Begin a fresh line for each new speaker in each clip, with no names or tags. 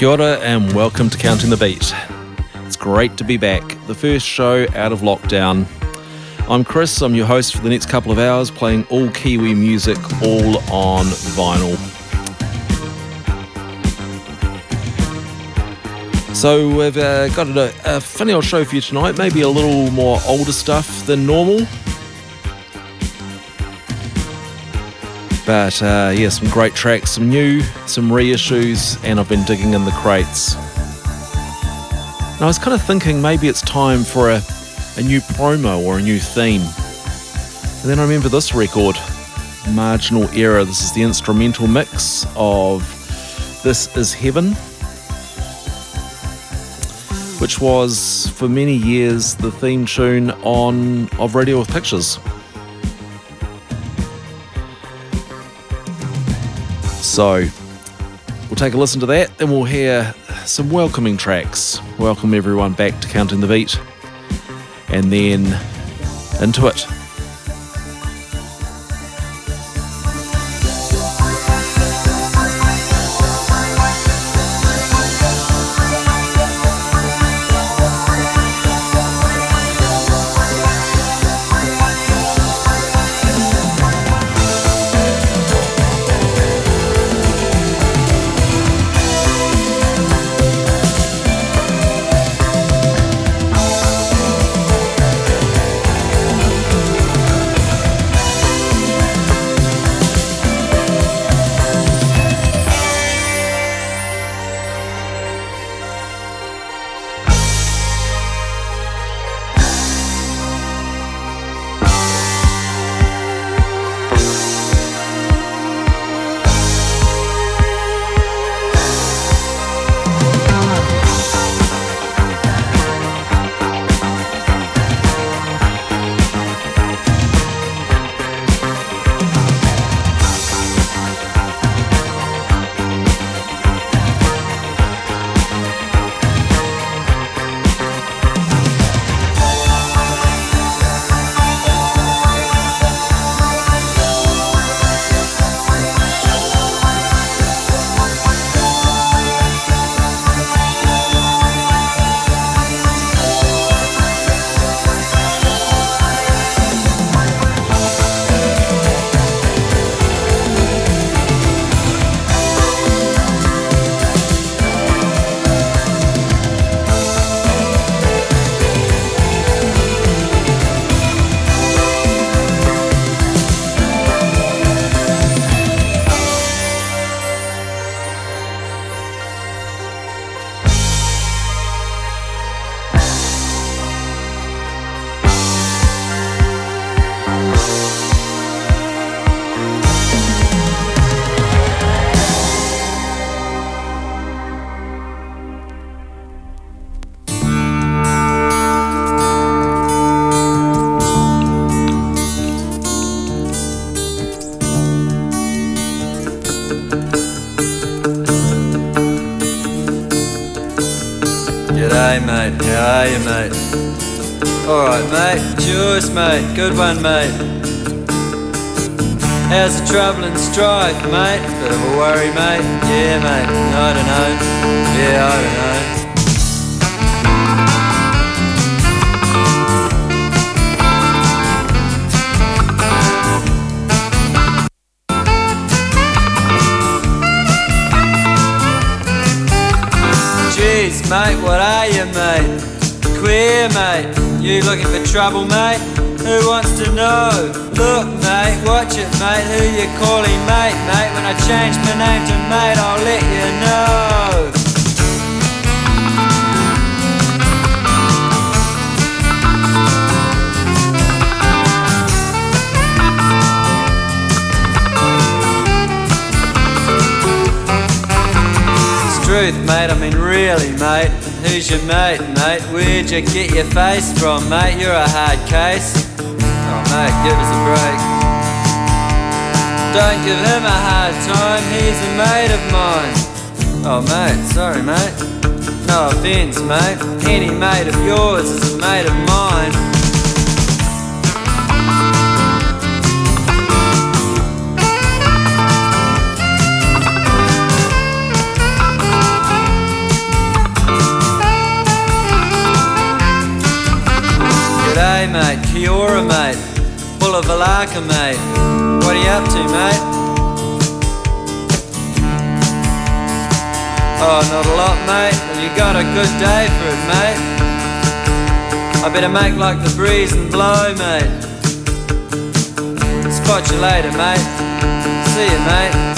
Kia ora and welcome to Counting the Beat. It's great to be back, the first show out of lockdown. I'm Chris, I'm your host for the next couple of hours, playing all Kiwi music, all on vinyl. So we've uh, got a, a funny old show for you tonight, maybe a little more older stuff than normal. But uh, yeah, some great tracks, some new, some reissues, and I've been digging in the crates. And I was kind of thinking maybe it's time for a, a new promo or a new theme. And then I remember this record, Marginal Error. This is the instrumental mix of This Is Heaven, which was for many years the theme tune on of Radio with Pictures. So we'll take a listen to that, then we'll hear some welcoming tracks. Welcome everyone back to Counting the Beat, and then into it.
Mate. Cheers, mate. Good one, mate. How's the travelling strike, mate? Bit of a worry, mate. Yeah, mate. I don't know. Yeah, I don't know. Mate, what are you, mate? Queer, mate. You looking for trouble, mate? Who wants to know? Look, mate, watch it, mate. Who you calling, mate, mate? When I change my name to mate, I'll let you know. truth, mate. I mean, really, mate. Who's your mate, mate? Where'd you get your face from, mate? You're a hard case. Oh, mate, give us a break. Don't give him a hard time, he's a mate of mine. Oh, mate, sorry, mate. No offence, mate. Any mate of yours is a mate of mine. Mate. Kia ora, mate. Full of Valaka, mate. What are you up to, mate? Oh, not a lot, mate. Well, you got a good day for it, mate. I better make like the breeze and blow, mate. Spot you later, mate. See you, mate.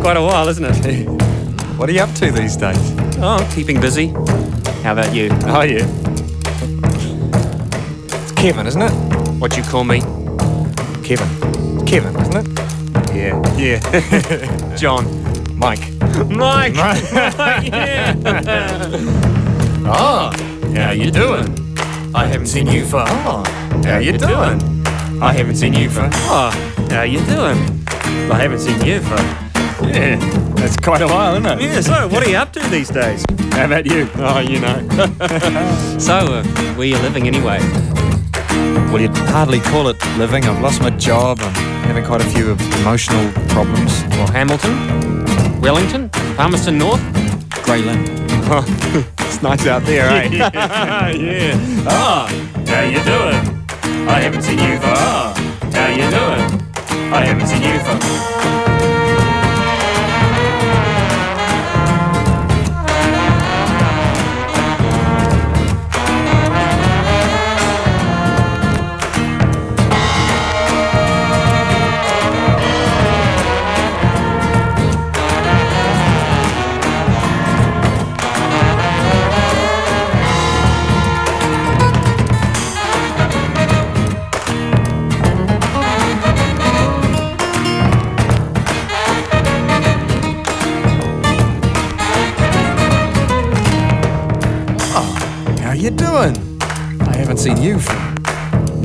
Quite a while, isn't it?
What are you up to these days?
Oh, keeping busy. How about you?
Oh, yeah. It's Kevin, isn't it?
What you call me?
Kevin. Kevin, isn't it?
Yeah.
Yeah.
John.
Mike.
Mike!
Mike.
yeah.
Oh, how you doing? I haven't seen you for. Oh, how you doing? I haven't seen you for.
Oh, how you doing? I haven't seen you for.
Yeah, that's quite a while, isn't it?
Yeah, so what are you up to these days?
How about you?
Oh, you know. so, uh, where are you living anyway?
Well, you'd hardly call it living. I've lost my job. I'm having quite a few emotional problems.
Well, Hamilton, Wellington, Palmerston North,
Grey Lynn.
it's nice out there, eh?
yeah. Oh, how you doing? I haven't seen you for. How you doing? I haven't seen you for.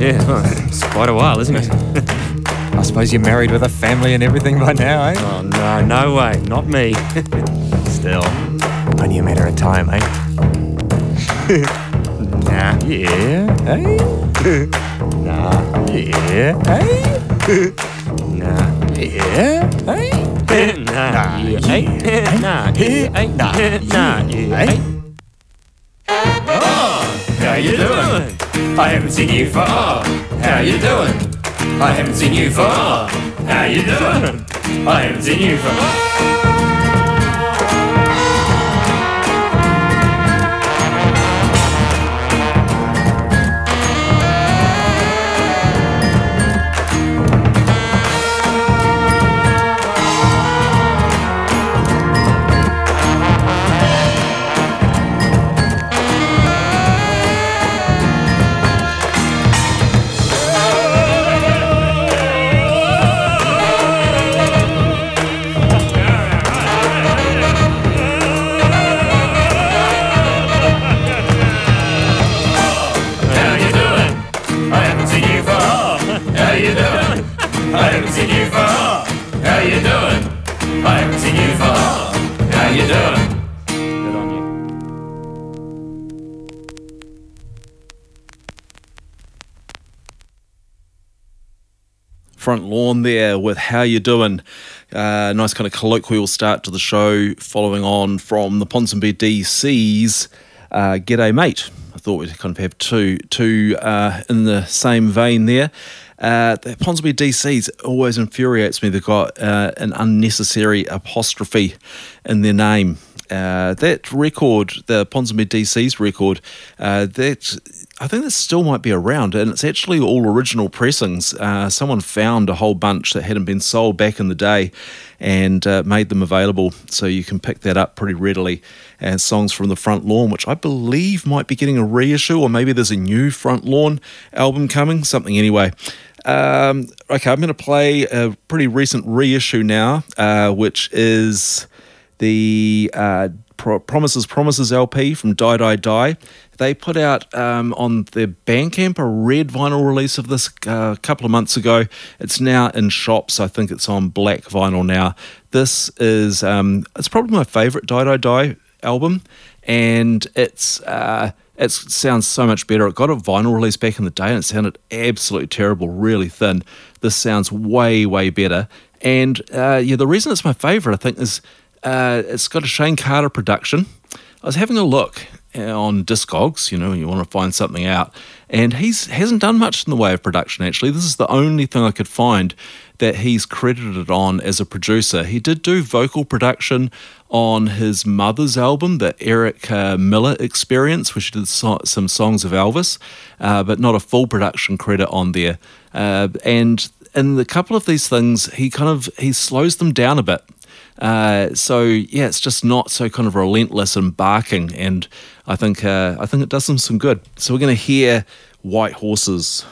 Yeah, well, it's quite a while, isn't it?
I suppose you're married with a family and everything by now, eh?
Oh, no, no way. Not me.
Still, only a matter of time, eh?
nah.
Yeah, eh?
nah.
Yeah, eh?
nah.
Yeah, eh?
nah. Nah. Yeah, eh? Nah. Yeah, eh? Nah. Yeah, eh?
How I haven't seen you for oh. How you doing? I haven't seen you for oh. How you doing? I haven't seen you for oh.
How You Doing. Uh, nice kind of colloquial start to the show, following on from the Ponsonby DC's uh, G'day Mate. I thought we'd kind of have two, two uh, in the same vein there. Uh, the Ponsonby DCs always infuriates me. They've got uh, an unnecessary apostrophe in their name. Uh, that record, the Ponsonby DC's record, uh, that I think that still might be around, and it's actually all original pressings. Uh, someone found a whole bunch that hadn't been sold back in the day, and uh, made them available, so you can pick that up pretty readily. And songs from the Front Lawn, which I believe might be getting a reissue, or maybe there's a new Front Lawn album coming, something anyway. Um, okay, I'm going to play a pretty recent reissue now, uh, which is the uh, Pro- Promises Promises LP from Die Die Die. They put out um, on their Bandcamp a red vinyl release of this uh, a couple of months ago. It's now in shops. I think it's on black vinyl now. This is um, it's probably my favorite Die Die Die album, and it's. Uh, it sounds so much better. It got a vinyl release back in the day and it sounded absolutely terrible, really thin. This sounds way, way better. And uh, yeah, the reason it's my favorite, I think, is uh, it's got a Shayne Carter production. I was having a look on Discogs, you know, you want to find something out, and he's hasn't done much in the way of production. Actually, this is the only thing I could find that he's credited on as a producer. He did do vocal production on his mother's album, the Eric uh, Miller Experience, which did so- some songs of Elvis, uh, but not a full production credit on there. Uh, and in a couple of these things, he kind of he slows them down a bit. Uh, so yeah, it's just not so kind of relentless and barking, and I think uh, I think it does them some good. So we're going to hear White Horses.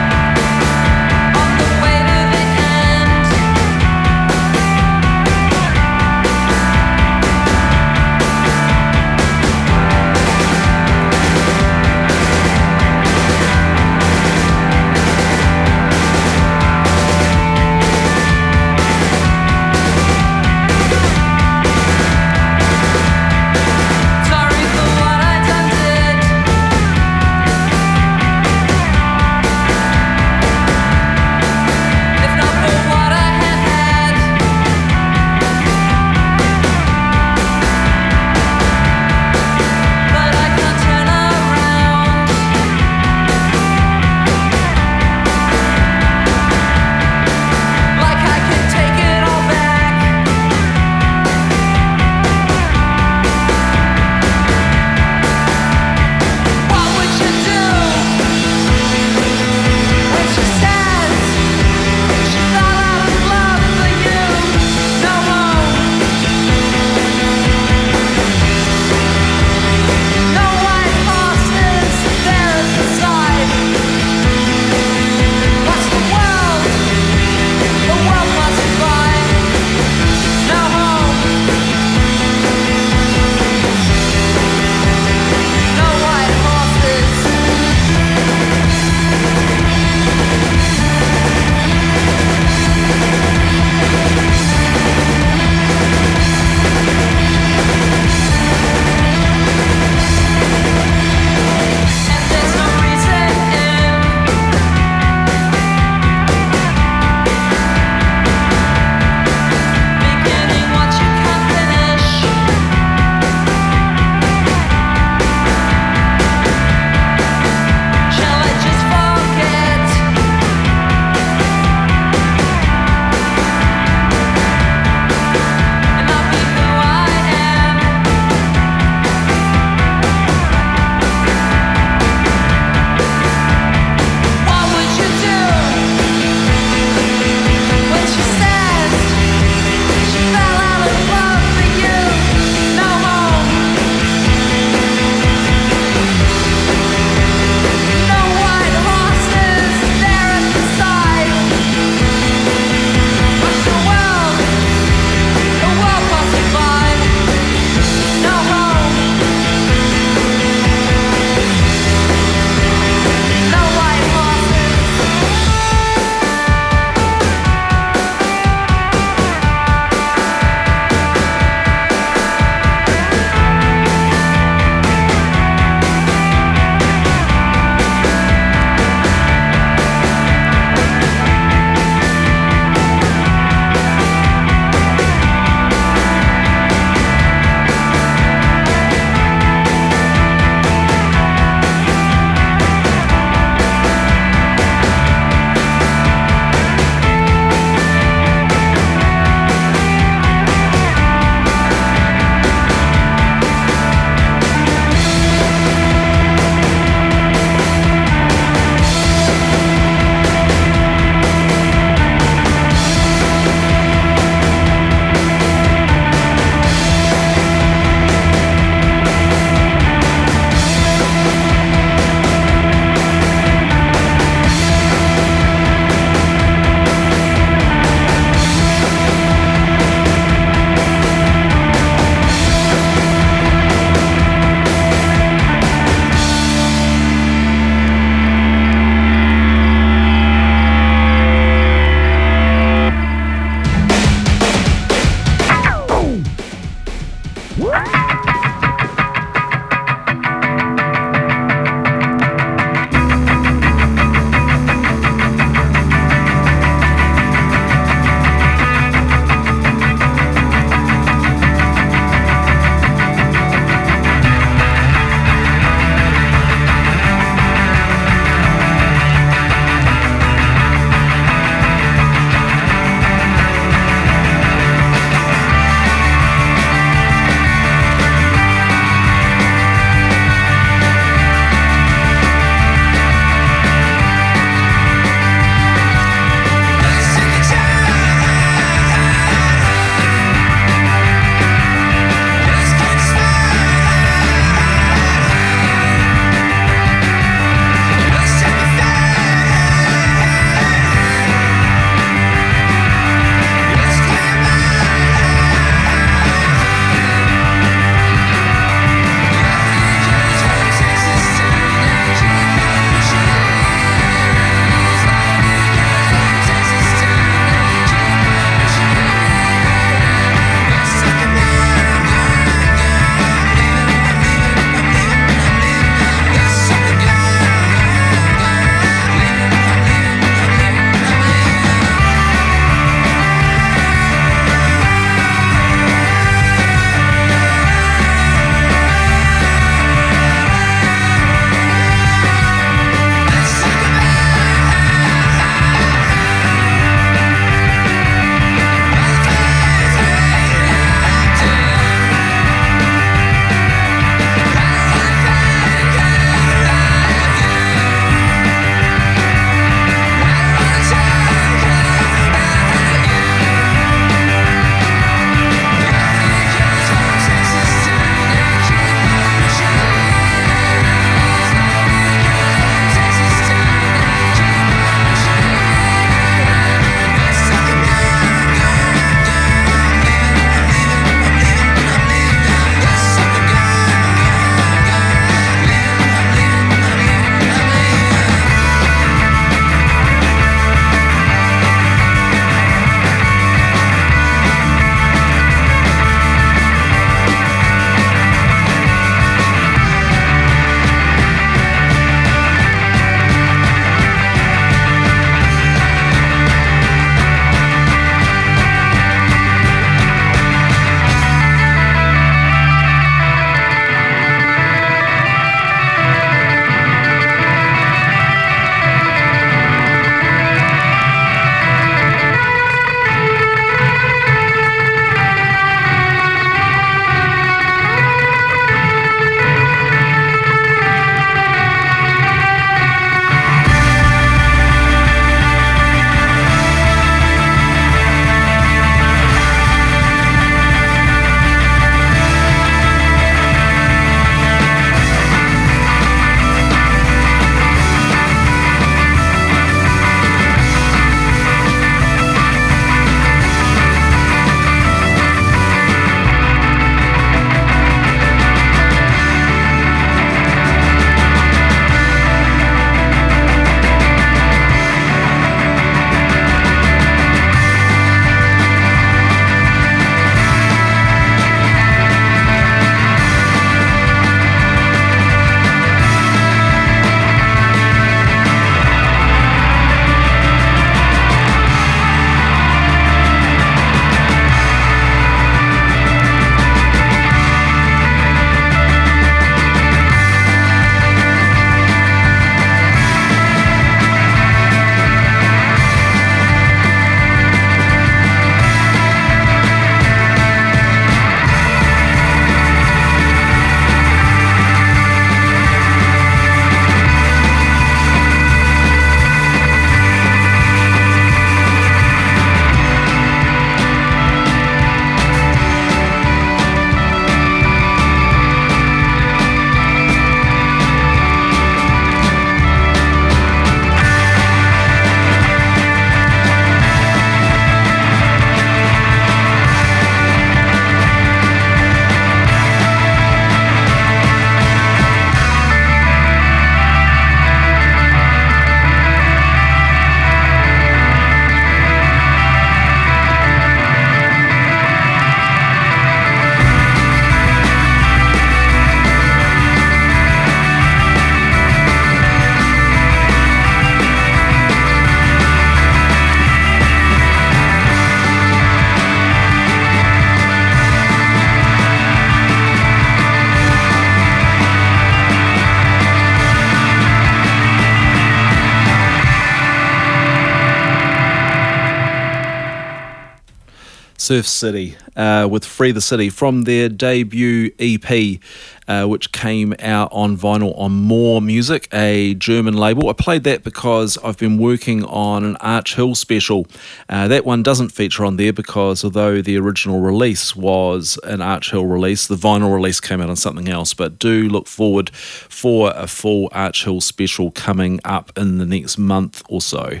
Surf City uh, with Free the City from their debut EP, uh, which came out on vinyl on More Music, a German label. I played that because I've been working on an Arch Hill special. Uh, that one doesn't feature on there because although the original release was an Arch Hill release, the vinyl release came out on something else. But do look forward for a full Arch Hill special coming up in the next month or so.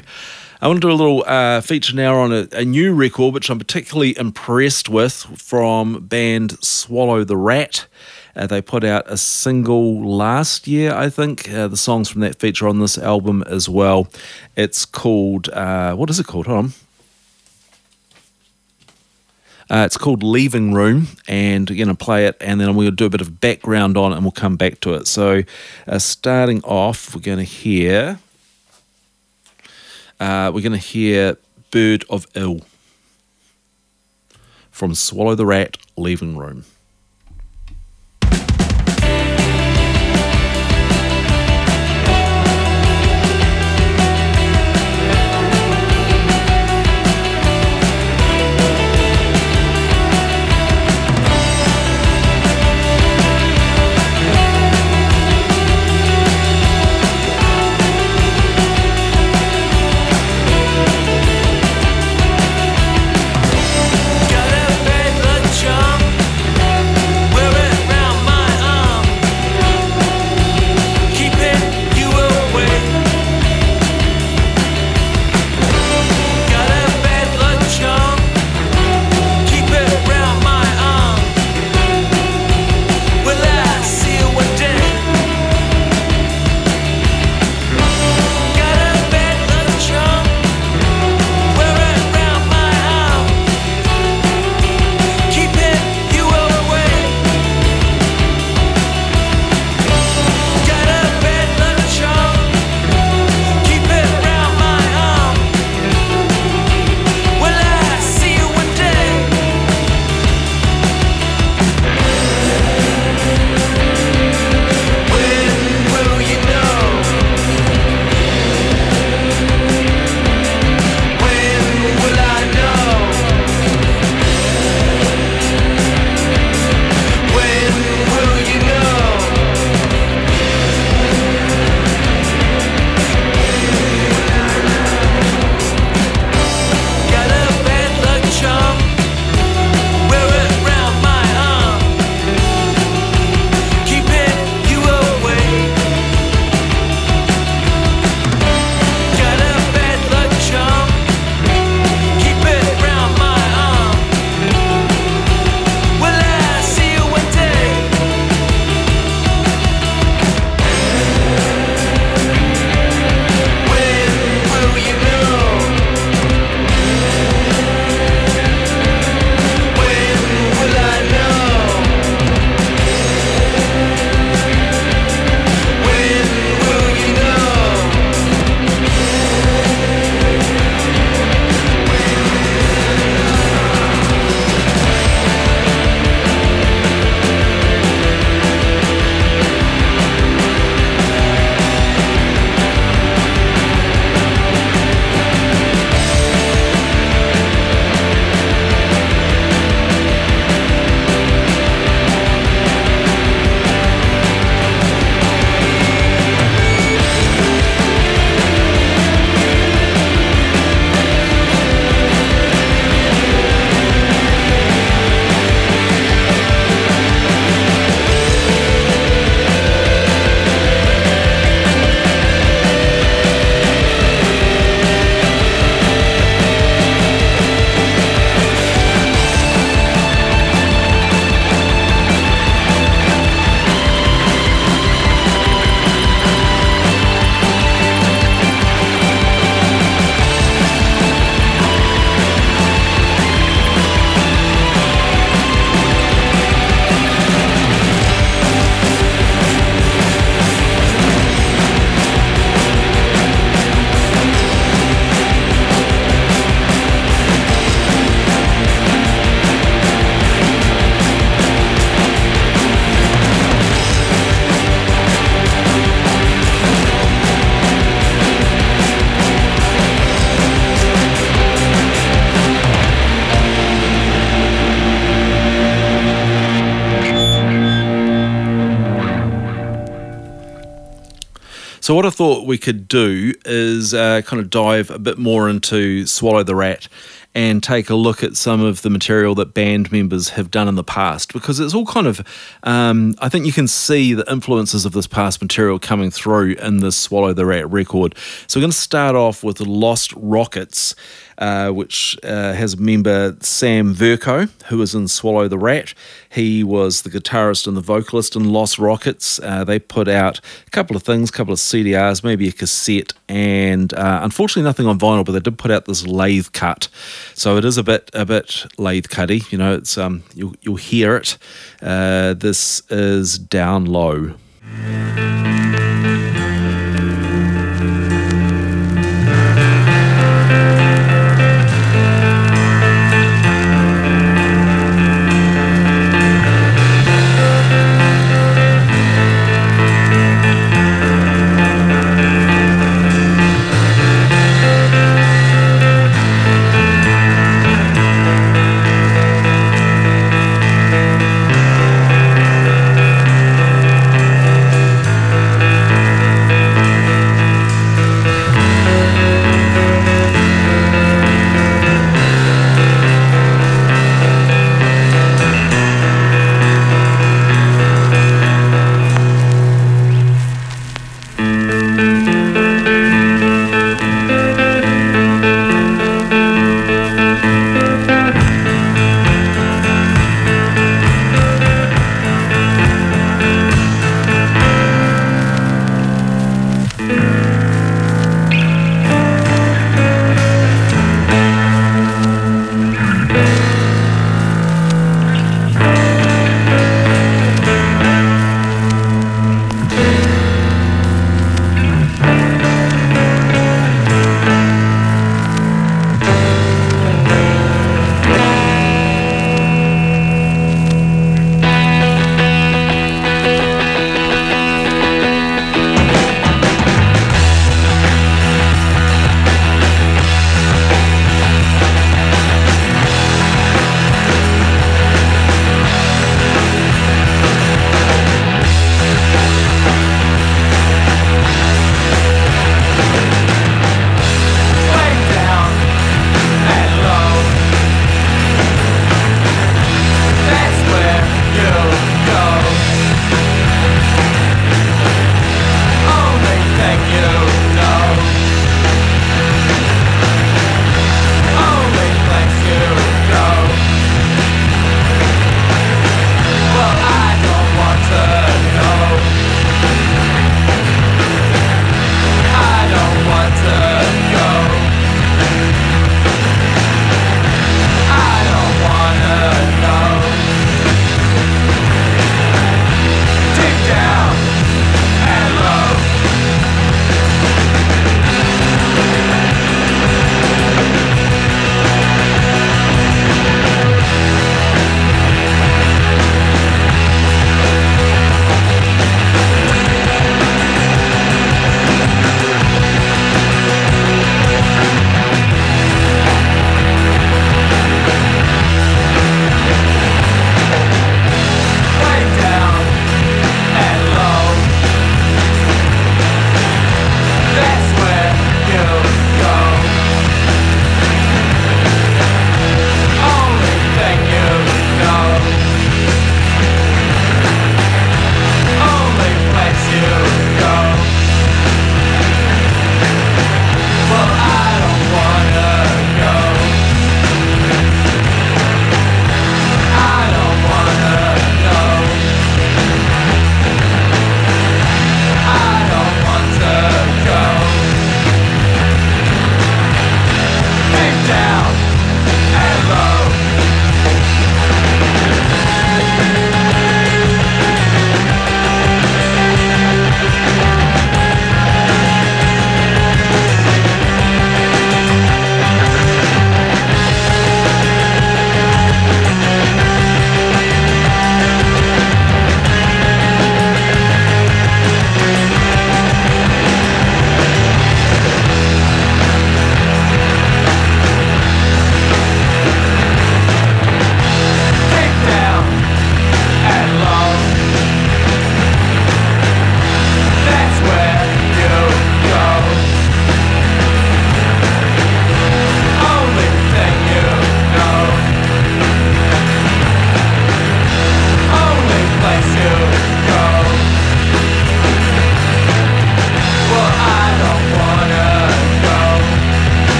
I want to do a little uh, feature now on a, a, new record, which I'm particularly impressed with from band Swallow the Rat. Uh, they put out a single last year, I think. Uh, the songs from that feature on this album as well. It's called, uh, what is it called? Hold on. Uh, it's called Leaving Room, and we're going to play it, and then I'm going to do a bit of background on it, and we'll come back to it. So, uh, starting off, we're going to hear. Uh, we're going to hear Bird of Ill from Swallow the Rat, Leaving Room. So, what I thought we could do is uh, kind of dive a bit more into Swallow the Rat and take a look at some of the material that band members have done in the past because it's all kind of, um, I think you can see the influences of this past material coming through in this Swallow the Rat record. So we're going to start off with Lost Rockets. Uh, which uh, has member Sam Vercoe, who was in Swallow the Rat. He was the guitarist and the vocalist in Lost Rockets. Uh, they put out a couple of things, a couple of CDRs, maybe a cassette, and uh, unfortunately nothing on vinyl. But they did put out this lathe cut, so it is a bit a bit lathe cutty. You know, it's um you'll you'll hear it. Uh, this is down low.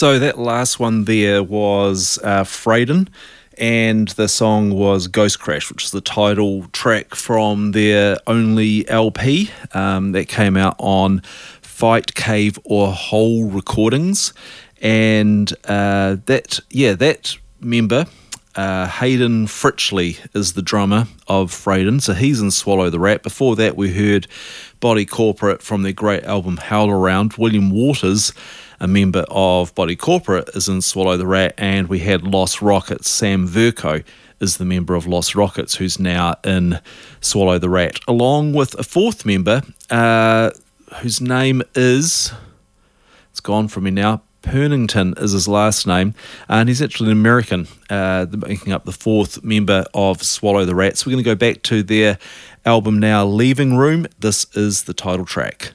So that last one there was uh, and the song was Ghost Crash, which is the title track from their only LP um, that came out on Fight Cave or Hole Recordings. And uh, that, yeah, that member, uh, Hayden Fritchley, is the drummer of Freyden. So he's in Swallow the Rat. Before that, we heard Body Corporate from their great album Howl Around. William Waters a member of Body Corporate, is in Swallow the Rat, and we had Lost Rockets. Sam Vercoe is the member of Lost Rockets, who's now in Swallow the Rat, along with a fourth member uh, whose name is. It's gone from me now. Pernington is his last name, and he's actually an American, uh, making up the fourth member of Swallow the Rats. We're going to go back to their album now, Leaving Room. This is the title track.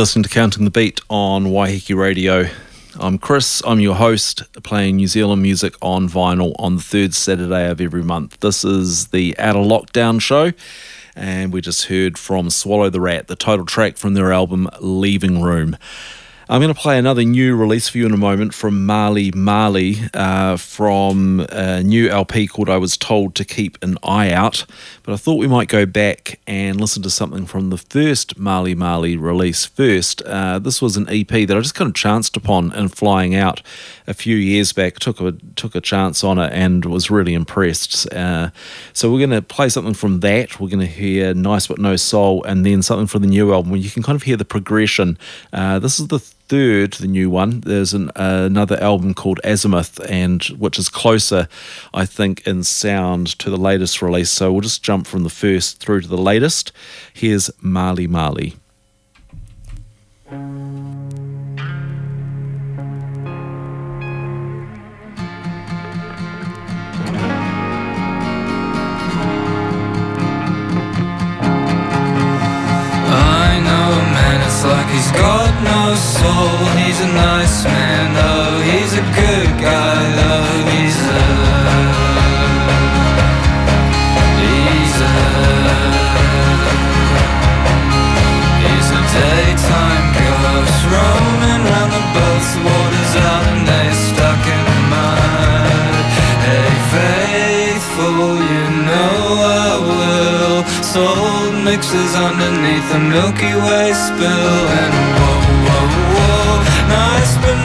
Listening to Counting the Beat on Waiheke Radio. I'm Chris, I'm your host, playing New Zealand music on vinyl on the third Saturday of every month. This is the Out of Lockdown show, and we just heard from Swallow the Rat, the title track from their album Leaving Room. I'm going to play another new release for you in a moment from Marley Marley uh, from a new LP called I Was Told to Keep an Eye Out. But I thought we might go back and listen to something from the first Marley Marley release first. Uh, this was an EP that I just kind of chanced upon in flying out a few years back. Took a took a chance on it and was really impressed. Uh, so we're going to play something from that. We're going to hear Nice but No Soul, and then something from the new album. Where you can kind of hear the progression. Uh, this is the third, the new one. There's an, uh, another album called Azimuth, and which is closer, I think, in sound to the latest release. So we'll just jump from the first through to the latest. Here's Marley Marley.
Like he's got soul. He's a nice man, though. He's a good guy, though. He's a. He's a. He's a daytime ghost roaming round the boats. The water's out and they're stuck in the mud. Hey, faithful, you know I will. Soul mixes underneath the Milky Way spill And Nice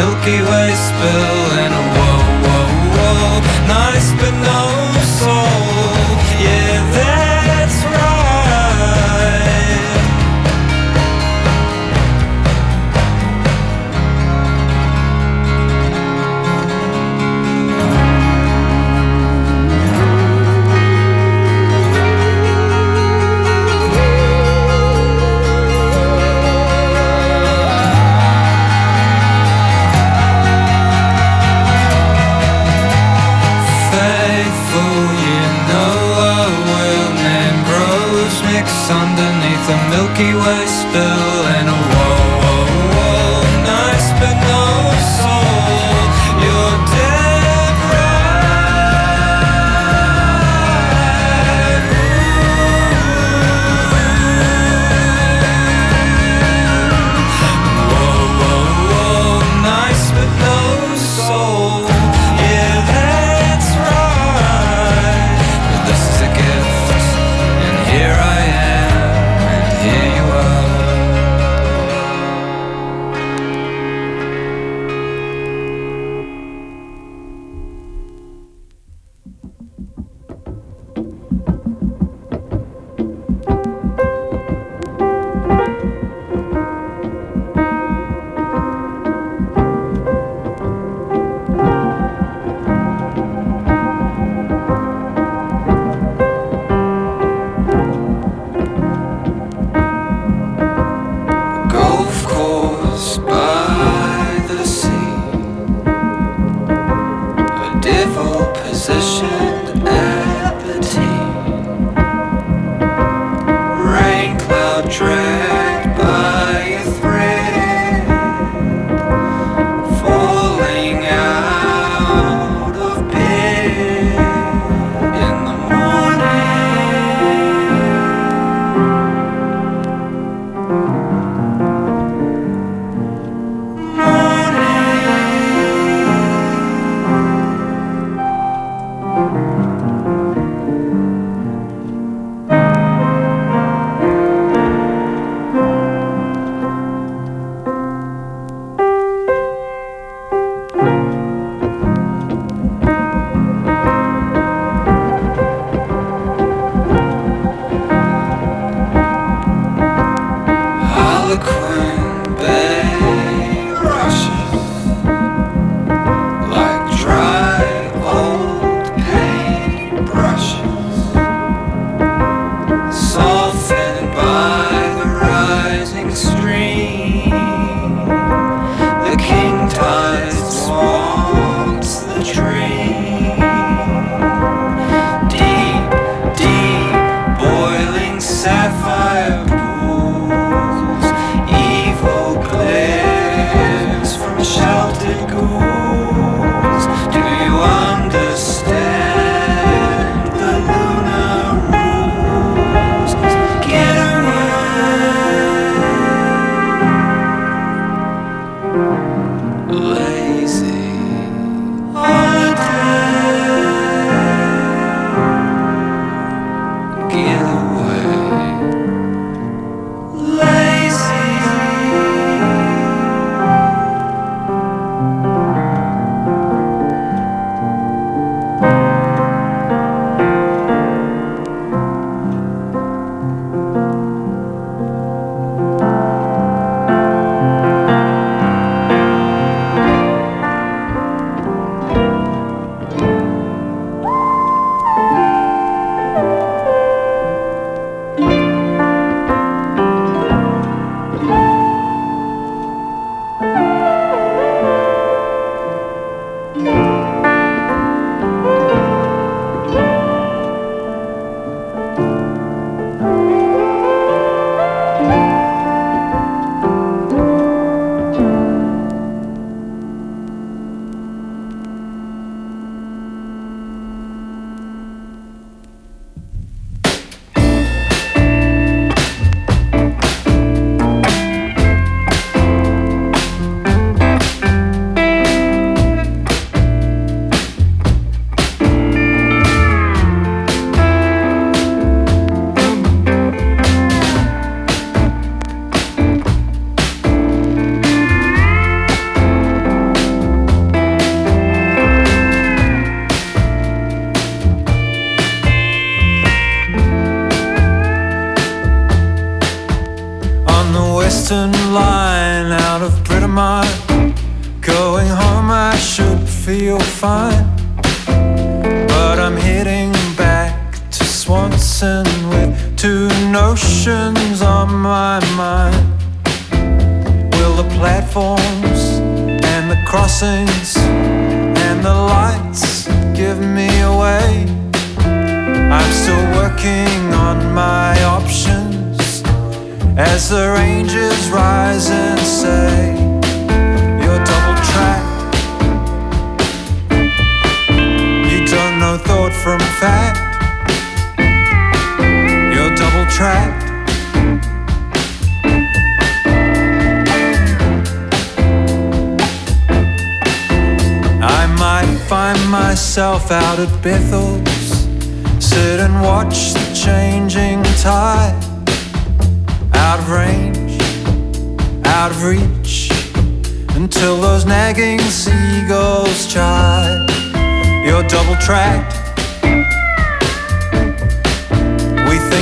Milky Way spill And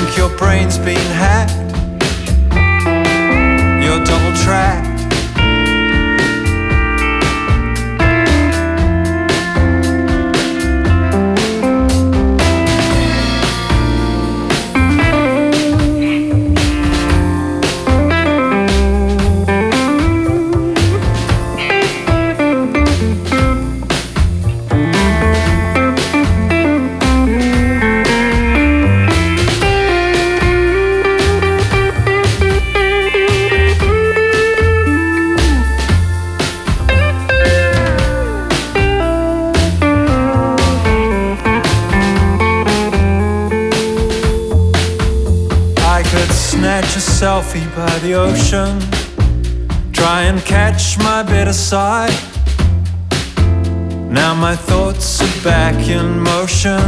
think your brain's been hacked. You're double tracked. Selfie by the ocean, try and catch my better side. Now my thoughts are back in motion.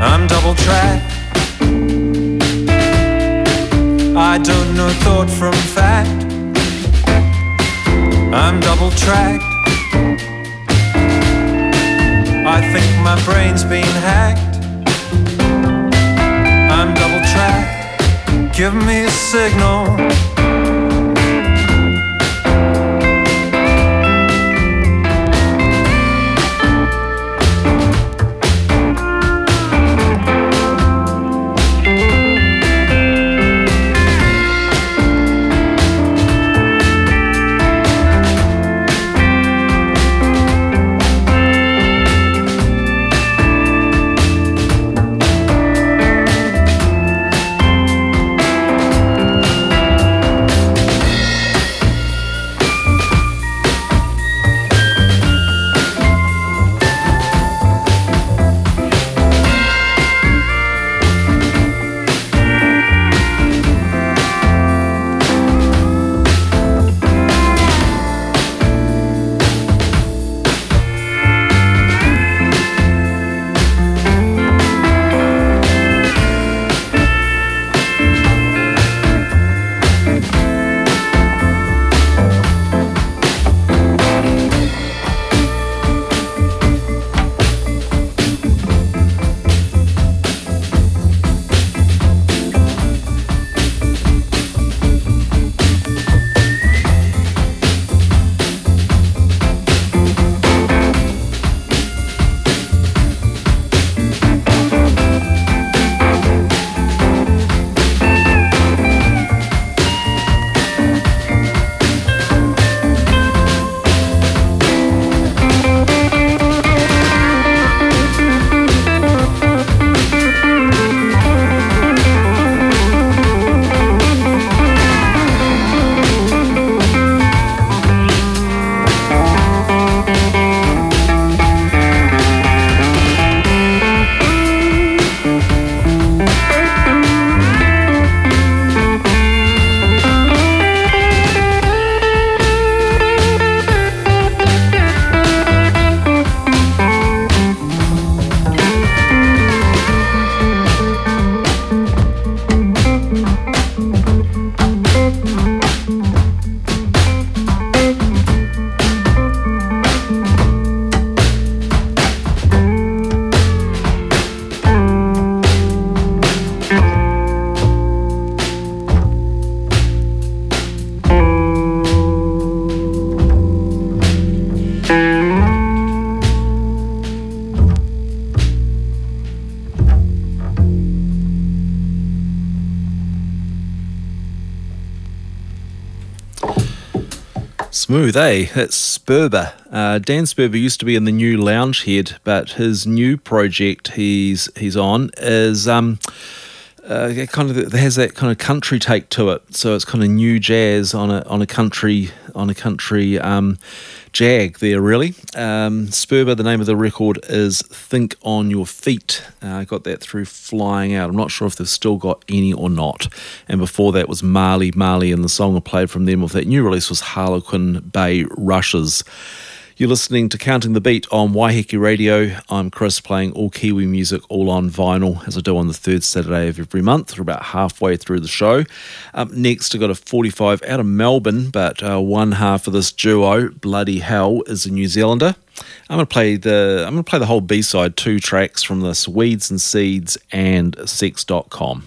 I'm double tracked. I don't know thought from fact. I'm double tracked. I think my brain's been hacked. Give me a signal.
Smooth, eh? It's Sperber. Uh, Dan Sperber used to be in the new Loungehead, but his new project he's he's on is um, uh, kind of has that kind of country take to it. So it's kind of new jazz on a on a country on a country um, jag there really. Um, the name of the record is Think on Your Feet. Uh, I got that through Flying Out. I'm not sure if they've still got any or not. And before that was Marley Marley, and the song I played from them with that new release was Harlequin Bay Rushes. You're listening to Counting the Beat on Waiheke Radio. I'm Chris playing all Kiwi music, all on vinyl, as I do on the third Saturday of every month. We're about halfway through the show. Up next, I've got a 45 out of Melbourne, but uh, one half of this duo, Bloody Hell, is a New Zealander. I'm gonna play the I'm gonna play the whole B side, two tracks from this Weeds and Seeds and Sex.com.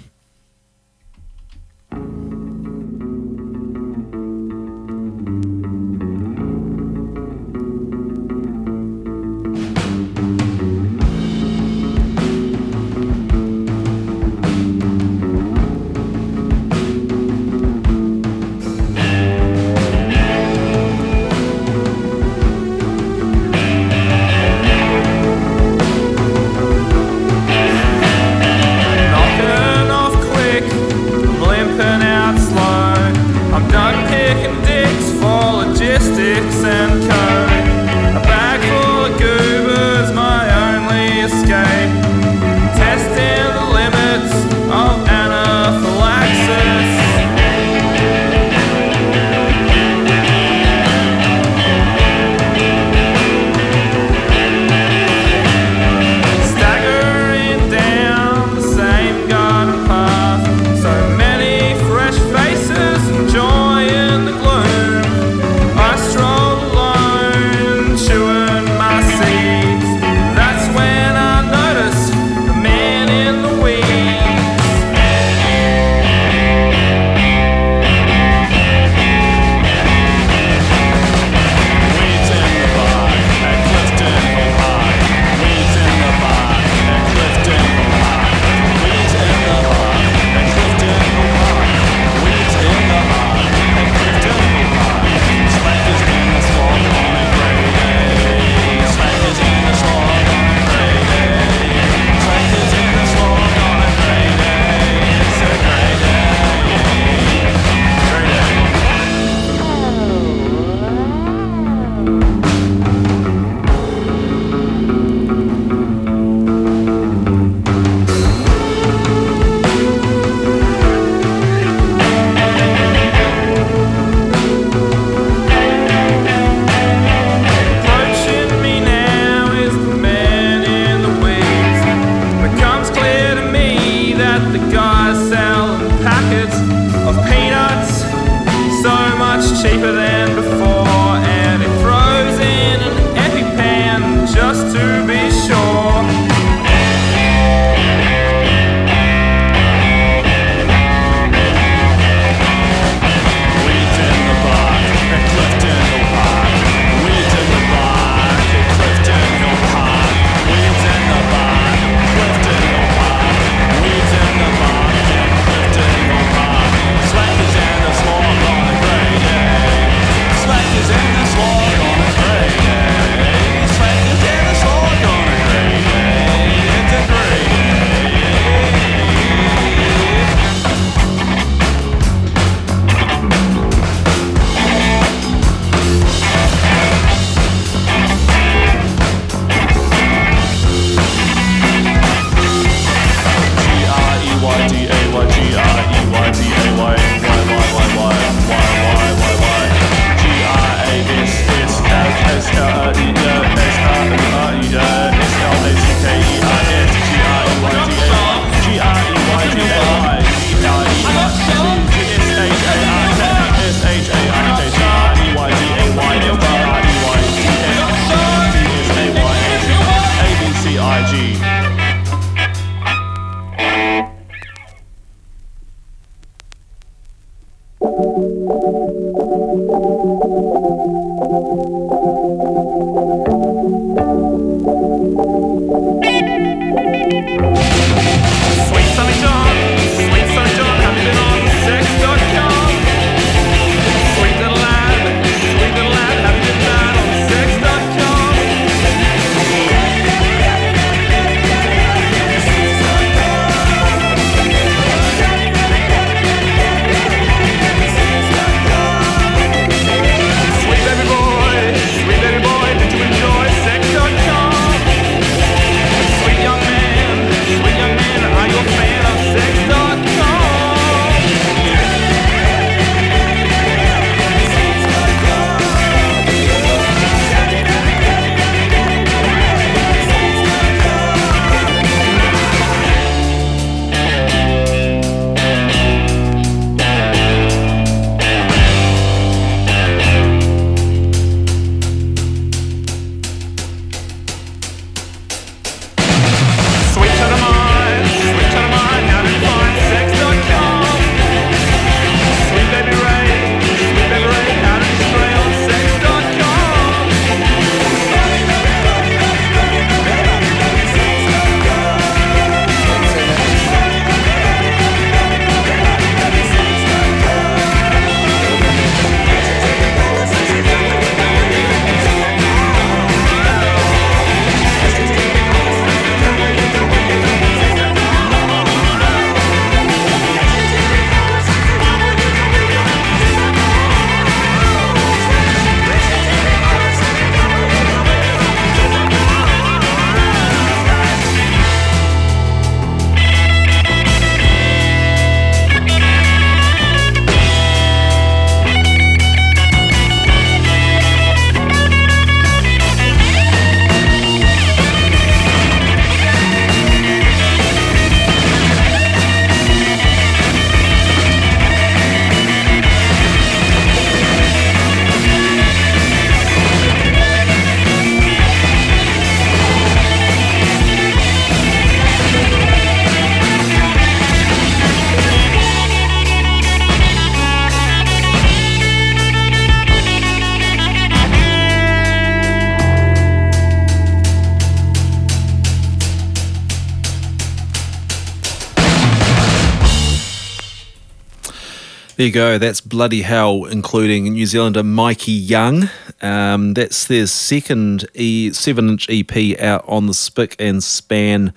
of peanuts. So much cheaper than
There you go. That's Bloody Hell, including New Zealander Mikey Young. Um, that's their second e- seven inch EP out on the Spick and Span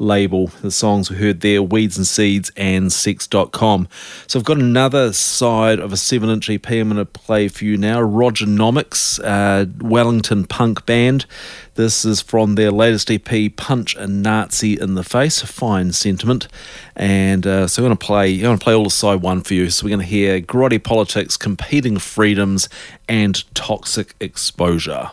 label. The songs we heard there Weeds and Seeds and Sex.com. So I've got another side of a 7 inch EP I'm going to play for you now. Rogernomics, uh, Wellington punk band. This is from their latest EP, Punch a Nazi in the Face. Fine sentiment. And uh, so I'm going to play. I'm going to play all the side one for you. So we're going to hear Grotty Politics, Competing Freedoms, and Toxic Exposure.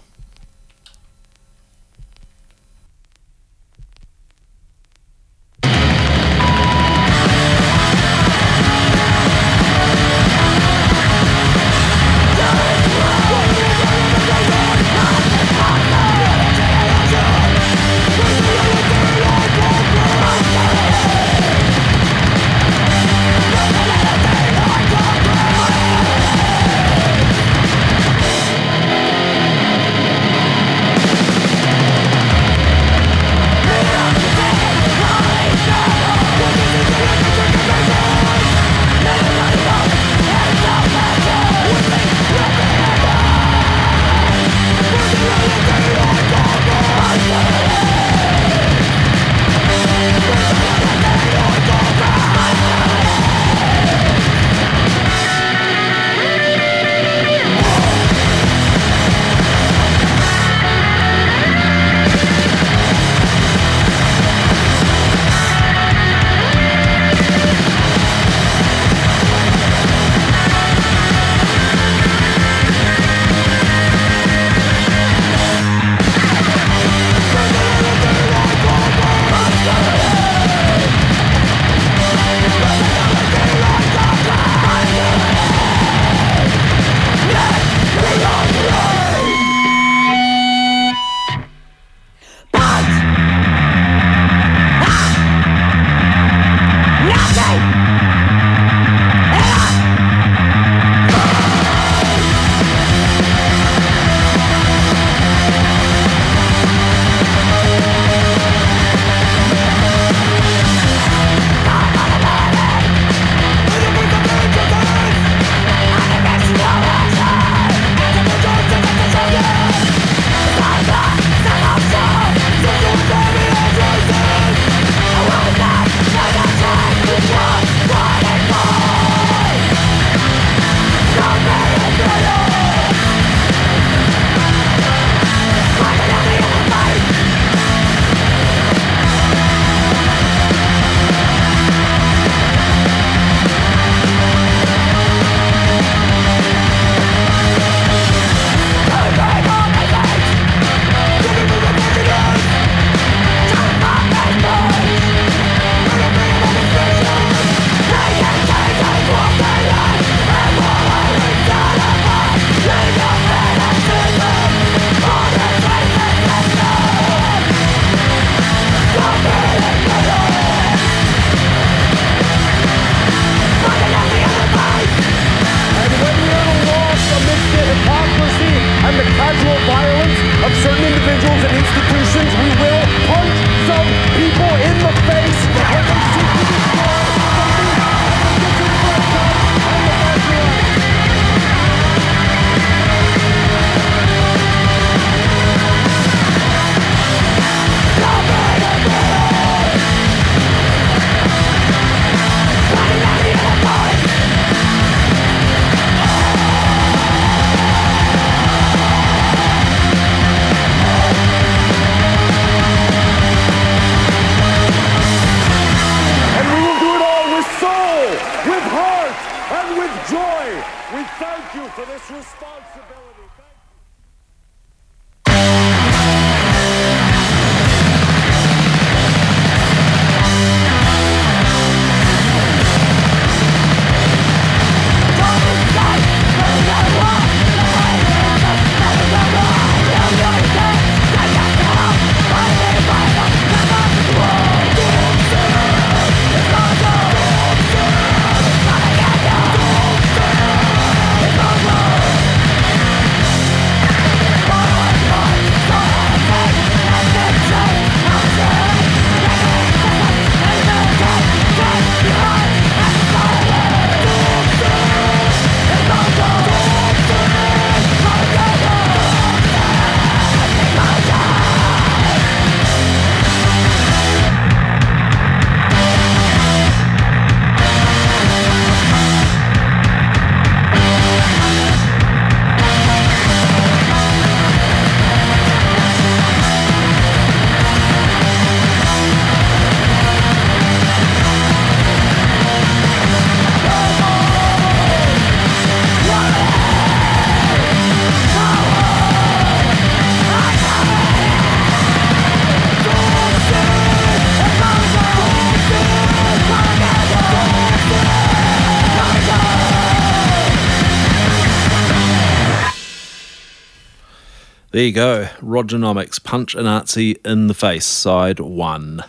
There you go. Rogernomics, Punch a Nazi in the Face, side one.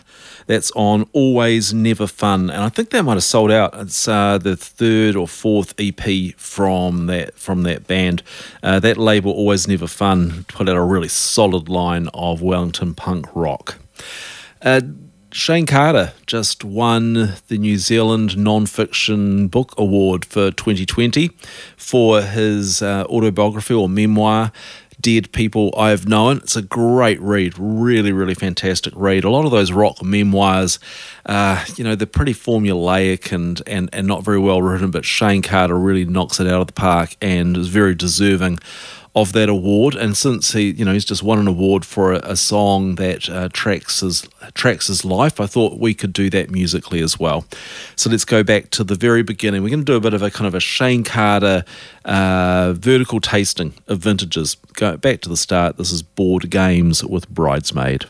That's on Always Never Fun, and I think that might have sold out. It's uh, the third or fourth EP from that from that band. Uh, that label, Always Never Fun, put out a really solid line of Wellington punk rock. Uh, Shayne Carter just won the New Zealand Non-Fiction Book Award for 2020 for his uh, autobiography or memoir, Dead People I've Known. It's a great read, really, really fantastic read. A lot of those rock memoirs, uh, you know, they're pretty formulaic and, and, and not very well written, but Shayne Carter really knocks it out of the park and is very deserving of that award. And since he, you know, he's just won an award for a, a song that uh, tracks his tracks his life, I thought we could do that musically as well. So let's go back to the very beginning. We're going to do a bit of a kind of a Shayne Carter uh, vertical tasting of vintages. Go back to the start. This is Bored Games with Bridesmaid.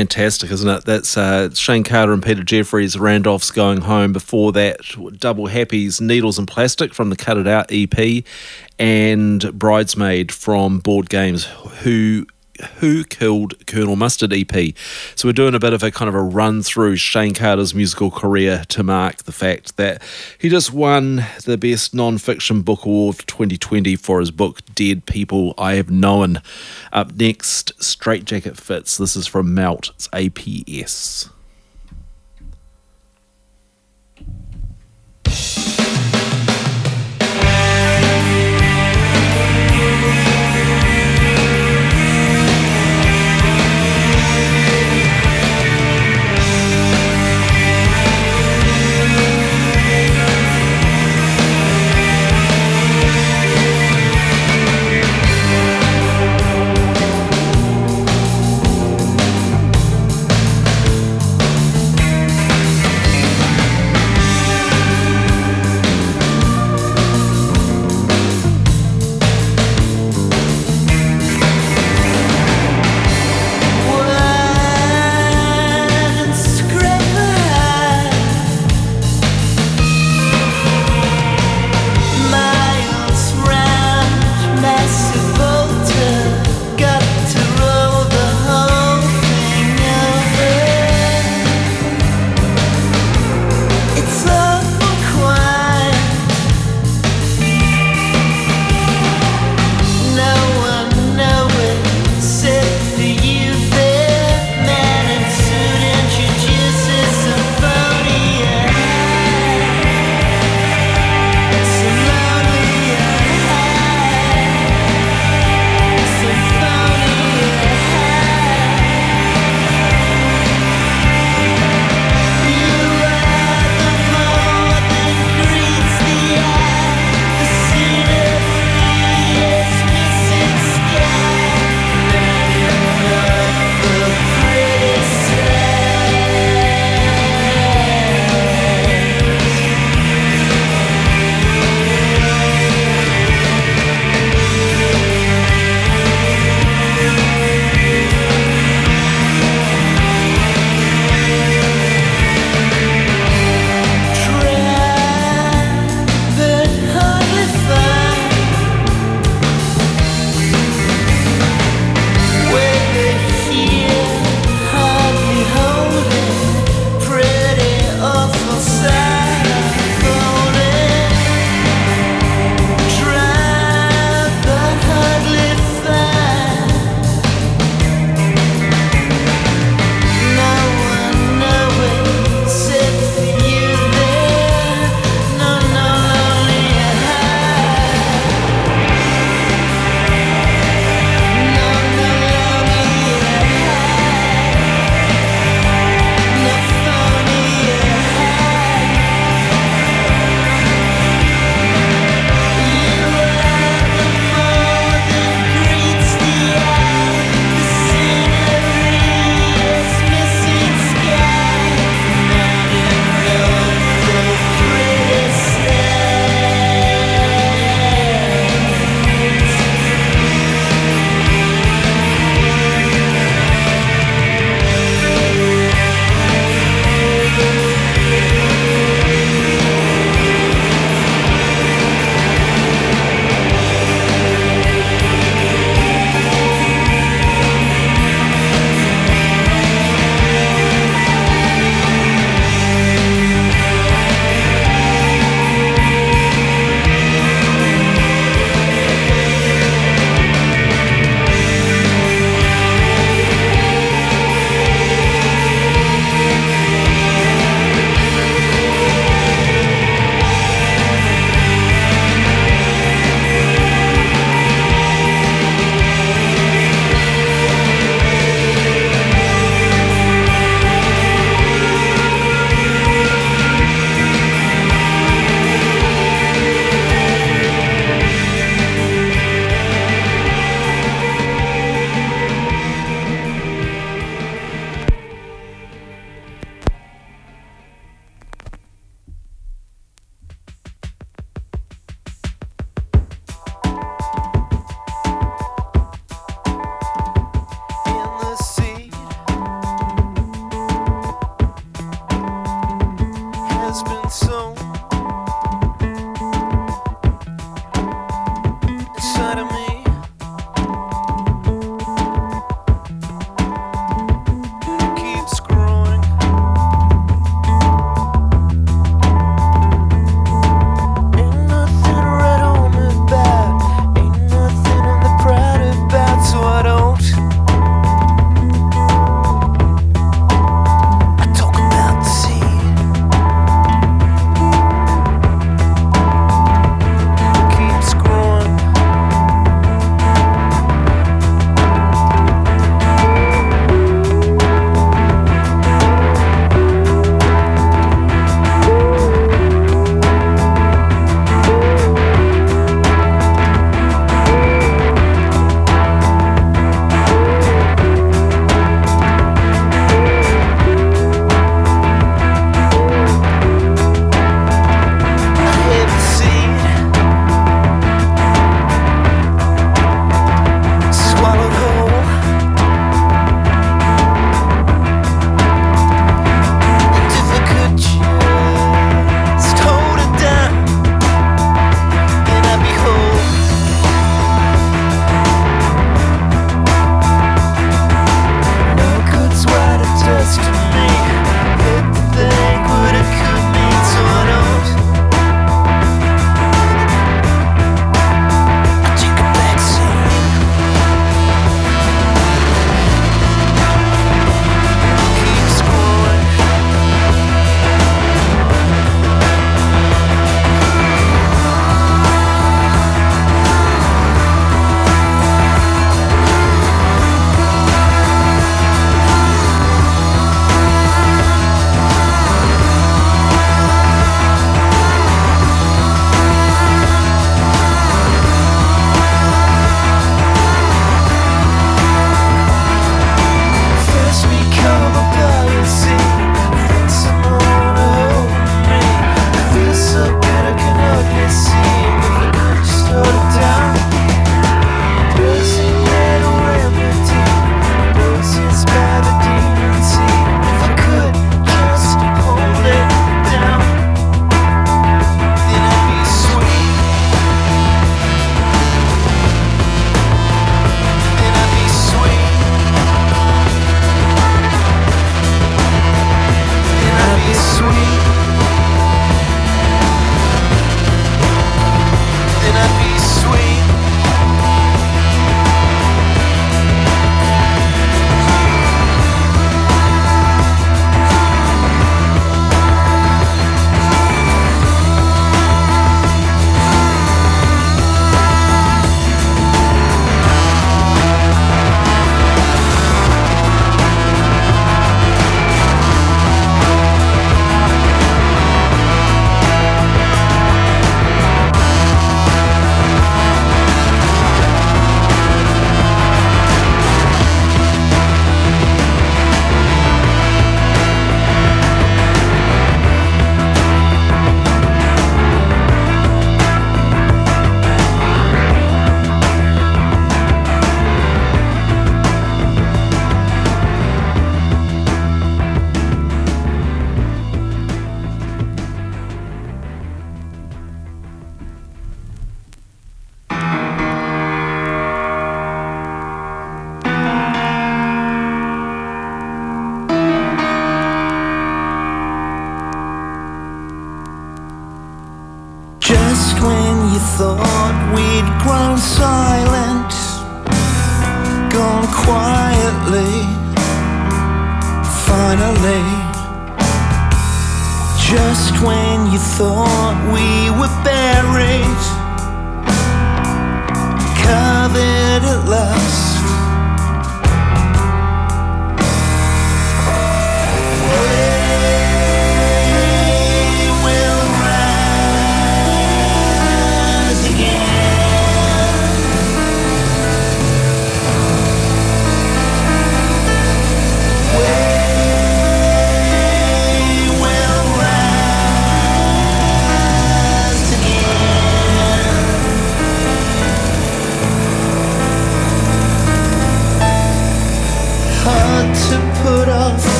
Fantastic, isn't it? That's uh, Shayne Carter and Peter Jeffries, Randolph's Going Home. Before that, Double Happy's Needles and Plastic from the Cut It Out EP, and Bridesmaid from Bored Games, who who Killed Colonel Mustard EP. So we're doing a bit of a kind of a run through Shayne Carter's musical career to mark the fact that he just won the Best Non-Fiction Book Award 2020 for his book Dead People I Have Known. Up next, Straitjacket Fits. This is from Melt. It's APS.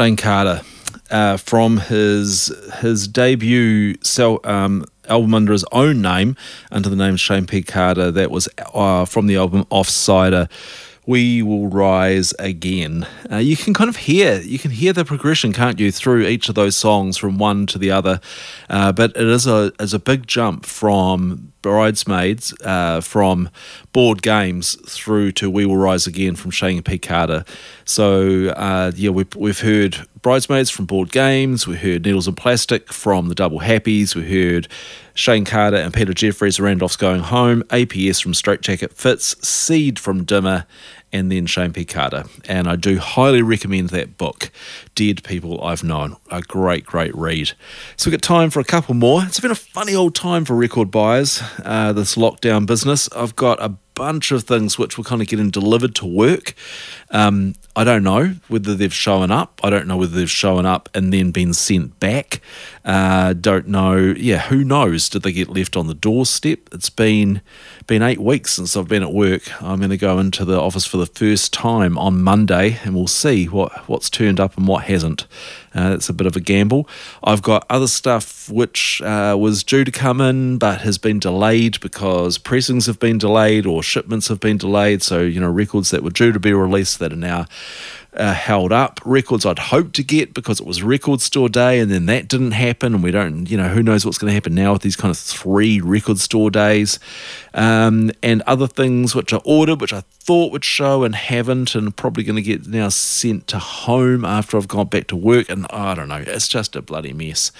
Shayne Carter uh, from his his debut um, album under his own name, under the name Shayne P. Carter. That was uh, from the album Offsider. We will rise again. Uh, you can kind of hear you can hear the progression, can't you, through each of those songs from one to the other. Uh, but it is a is a big jump from Bridesmaids, uh, from Bored Games through to We Will Rise Again from Shayne P. Carter. So uh, yeah, we've we've heard Bridesmaids from Bored Games. We heard Needles and Plastic from the Double Happys. We heard Shayne Carter and Peter Jefferies, Randolph's Going Home. APS from Straitjacket Fits. Seed from Dimmer. And then Shayne P. Carter. And I do highly recommend that book, Dead People I've Known. A great, great read. So we've got time for a couple more. It's been a funny old time for record buyers, uh, this lockdown business. I've got a bunch of things which were kind of getting delivered to work. Um, I don't know whether they've shown up. I don't know whether they've shown up and then been sent back. Uh, don't know. Yeah, who knows? Did they get left on the doorstep? It's been been eight weeks since I've been at work. I'm going to go into the office for the first time on Monday, and we'll see what what's turned up and what hasn't. Uh, it's a bit of a gamble. I've got other stuff which uh, was due to come in but has been delayed because pressings have been delayed or shipments have been delayed. So, you know, records that were due to be released that are now uh, held up. Records I'd hoped to get because it was record store day, and then that didn't happen. And we don't, you know, who knows what's going to happen now with these kind of three record store days, um, and other things which I ordered, which I thought would show and haven't, and probably going to get now sent to home after I've gone back to work. And I don't know, it's just a bloody mess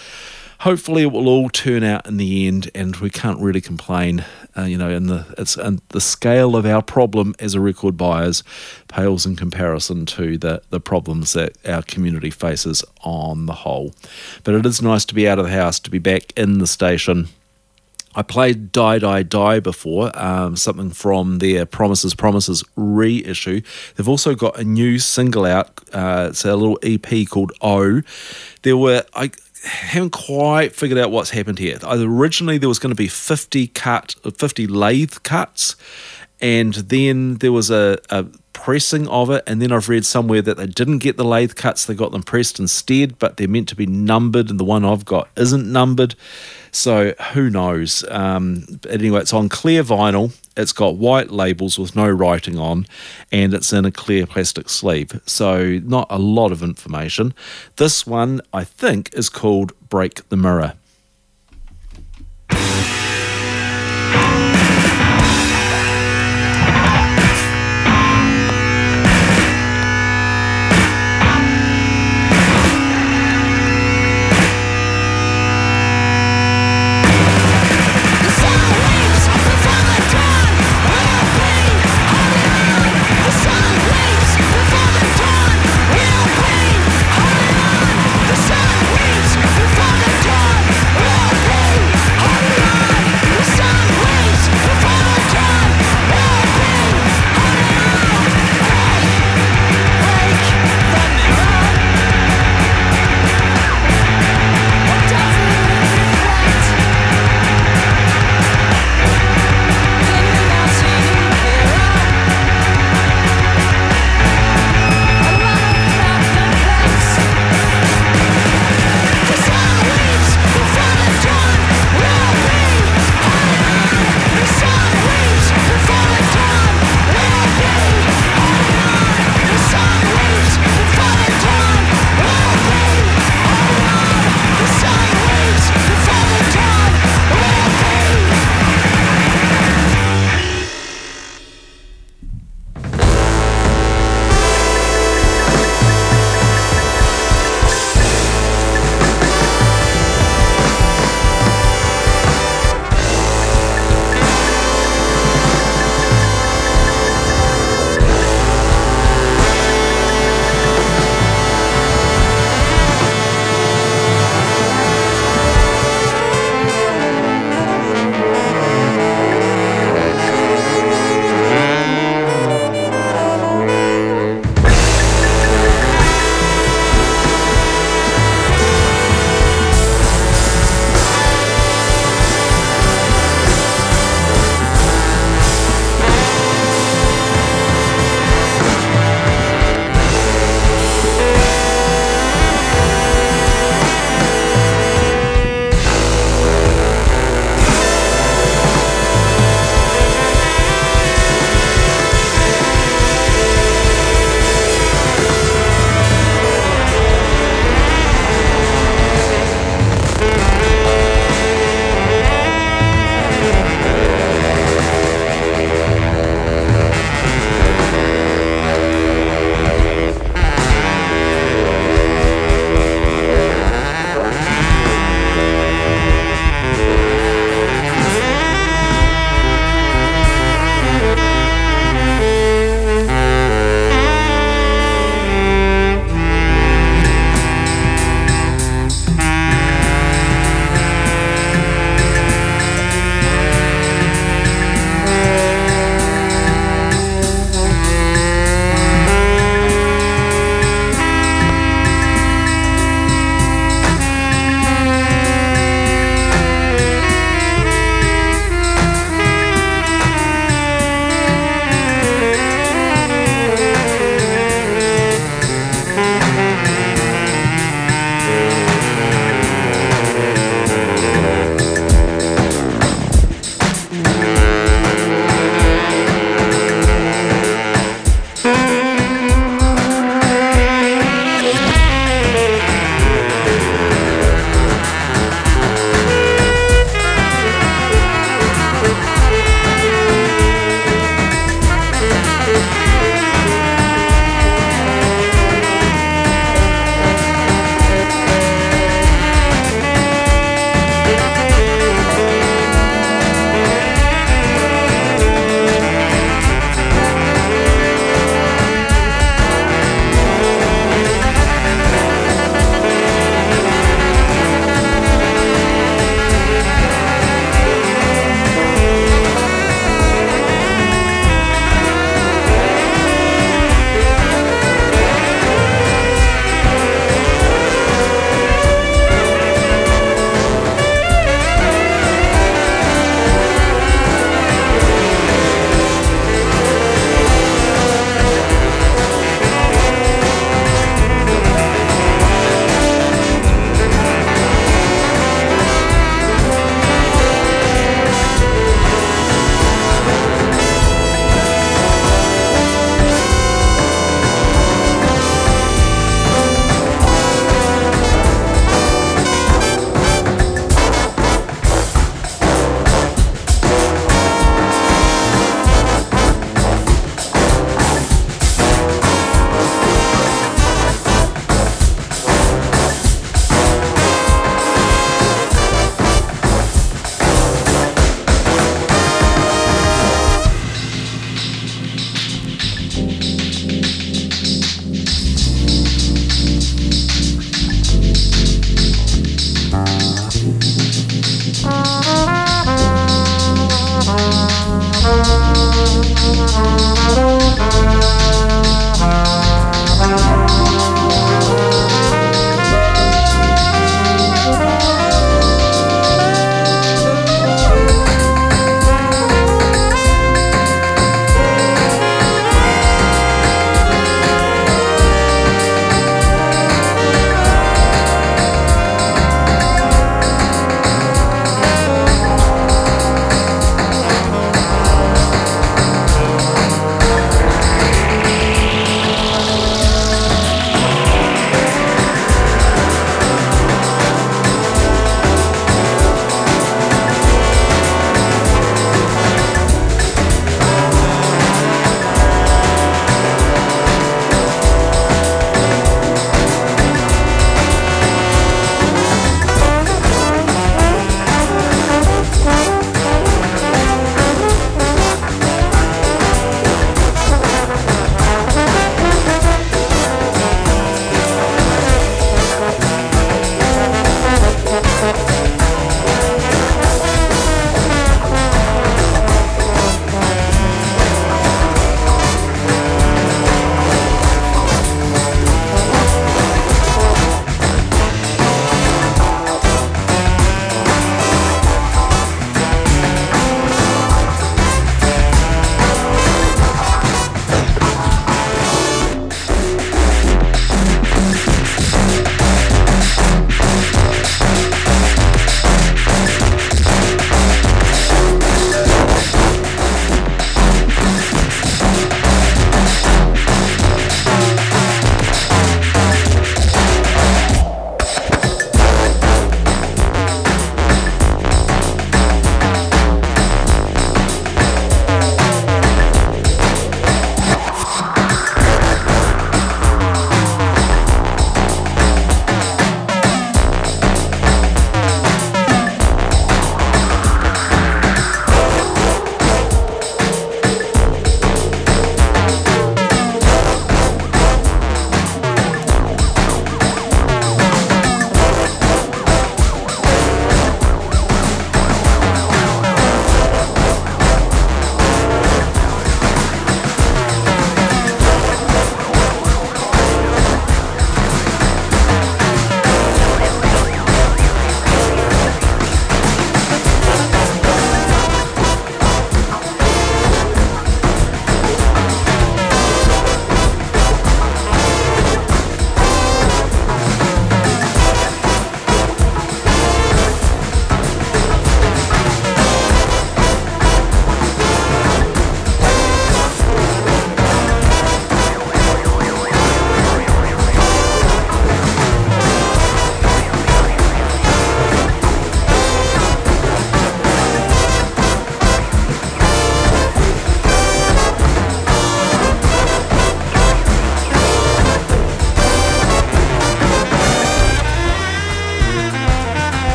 hopefully it will all turn out in the end and we can't really complain uh, you know and the it's and the scale of our problem as a record buyers pales in comparison to the the problems that our community faces on the whole but it is nice to be out of the house to be back in the station I played Die Die Die before, um, something from their Promises Promises reissue. They've also got a new single out. Uh, it's a little EP called O. There were I haven't quite figured out what's happened here. Originally, there was going to be fifty cut, fifty lathe cuts, and then there was a, a pressing of it. And then I've read somewhere that they didn't get the lathe cuts; they got them pressed instead, but they're meant to be numbered, and the one I've got isn't numbered. So who knows? Um, anyway, it's on clear vinyl. It's got white labels with no writing on, and it's in a clear plastic sleeve. So not a lot of information. This one, I think, is called Break the Mirror.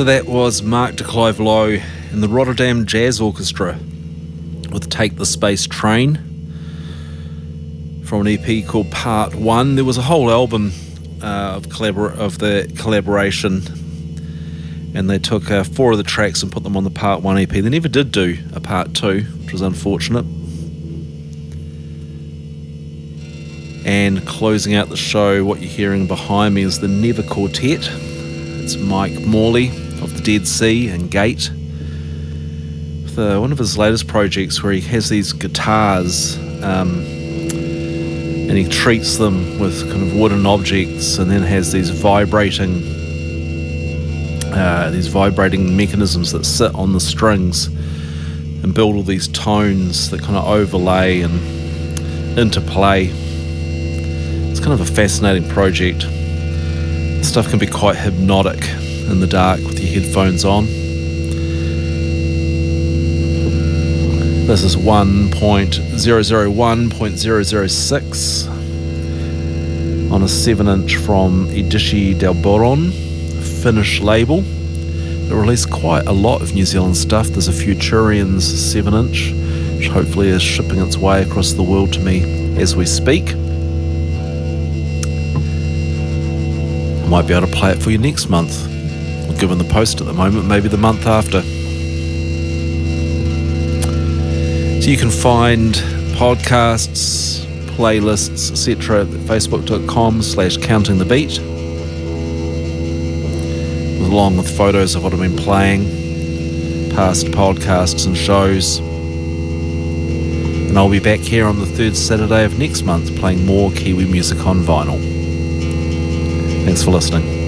So that was Mark de Clive Lowe and the Rotterdam Jazz Orchestra with Take the Space Train from an EP called Part One. There was a whole album uh, of collabor- of the collaboration, and they took uh, four of the tracks and put them on the Part One EP. They never did do a Part Two, which was unfortunate. And closing out the show, what you're hearing behind me is the Never Quartet. It's Mike Morley the Dead C and Gate. One of his latest projects where he has these guitars um, and he treats them with kind of wooden objects and then has these vibrating uh, these vibrating mechanisms that sit on the strings and build all these tones that kind of overlay and interplay. It's kind of a fascinating project. Stuff can be quite hypnotic in the dark headphones on. This is 1.001.006 on a 7 inch from Edici del Boron, Finnish label. They release quite a lot of New Zealand stuff. There's a Futurians 7 inch, which hopefully is shipping its way across the world to me as we speak. Might be able to play it for you next month. Given the post at the moment, maybe the month after. So you can find podcasts, playlists, etc. at facebook.com slash counting the beat. Along with photos of what I've been playing, past podcasts and shows. And I'll be back here on the third Saturday of next month playing more Kiwi music on vinyl. Thanks for listening.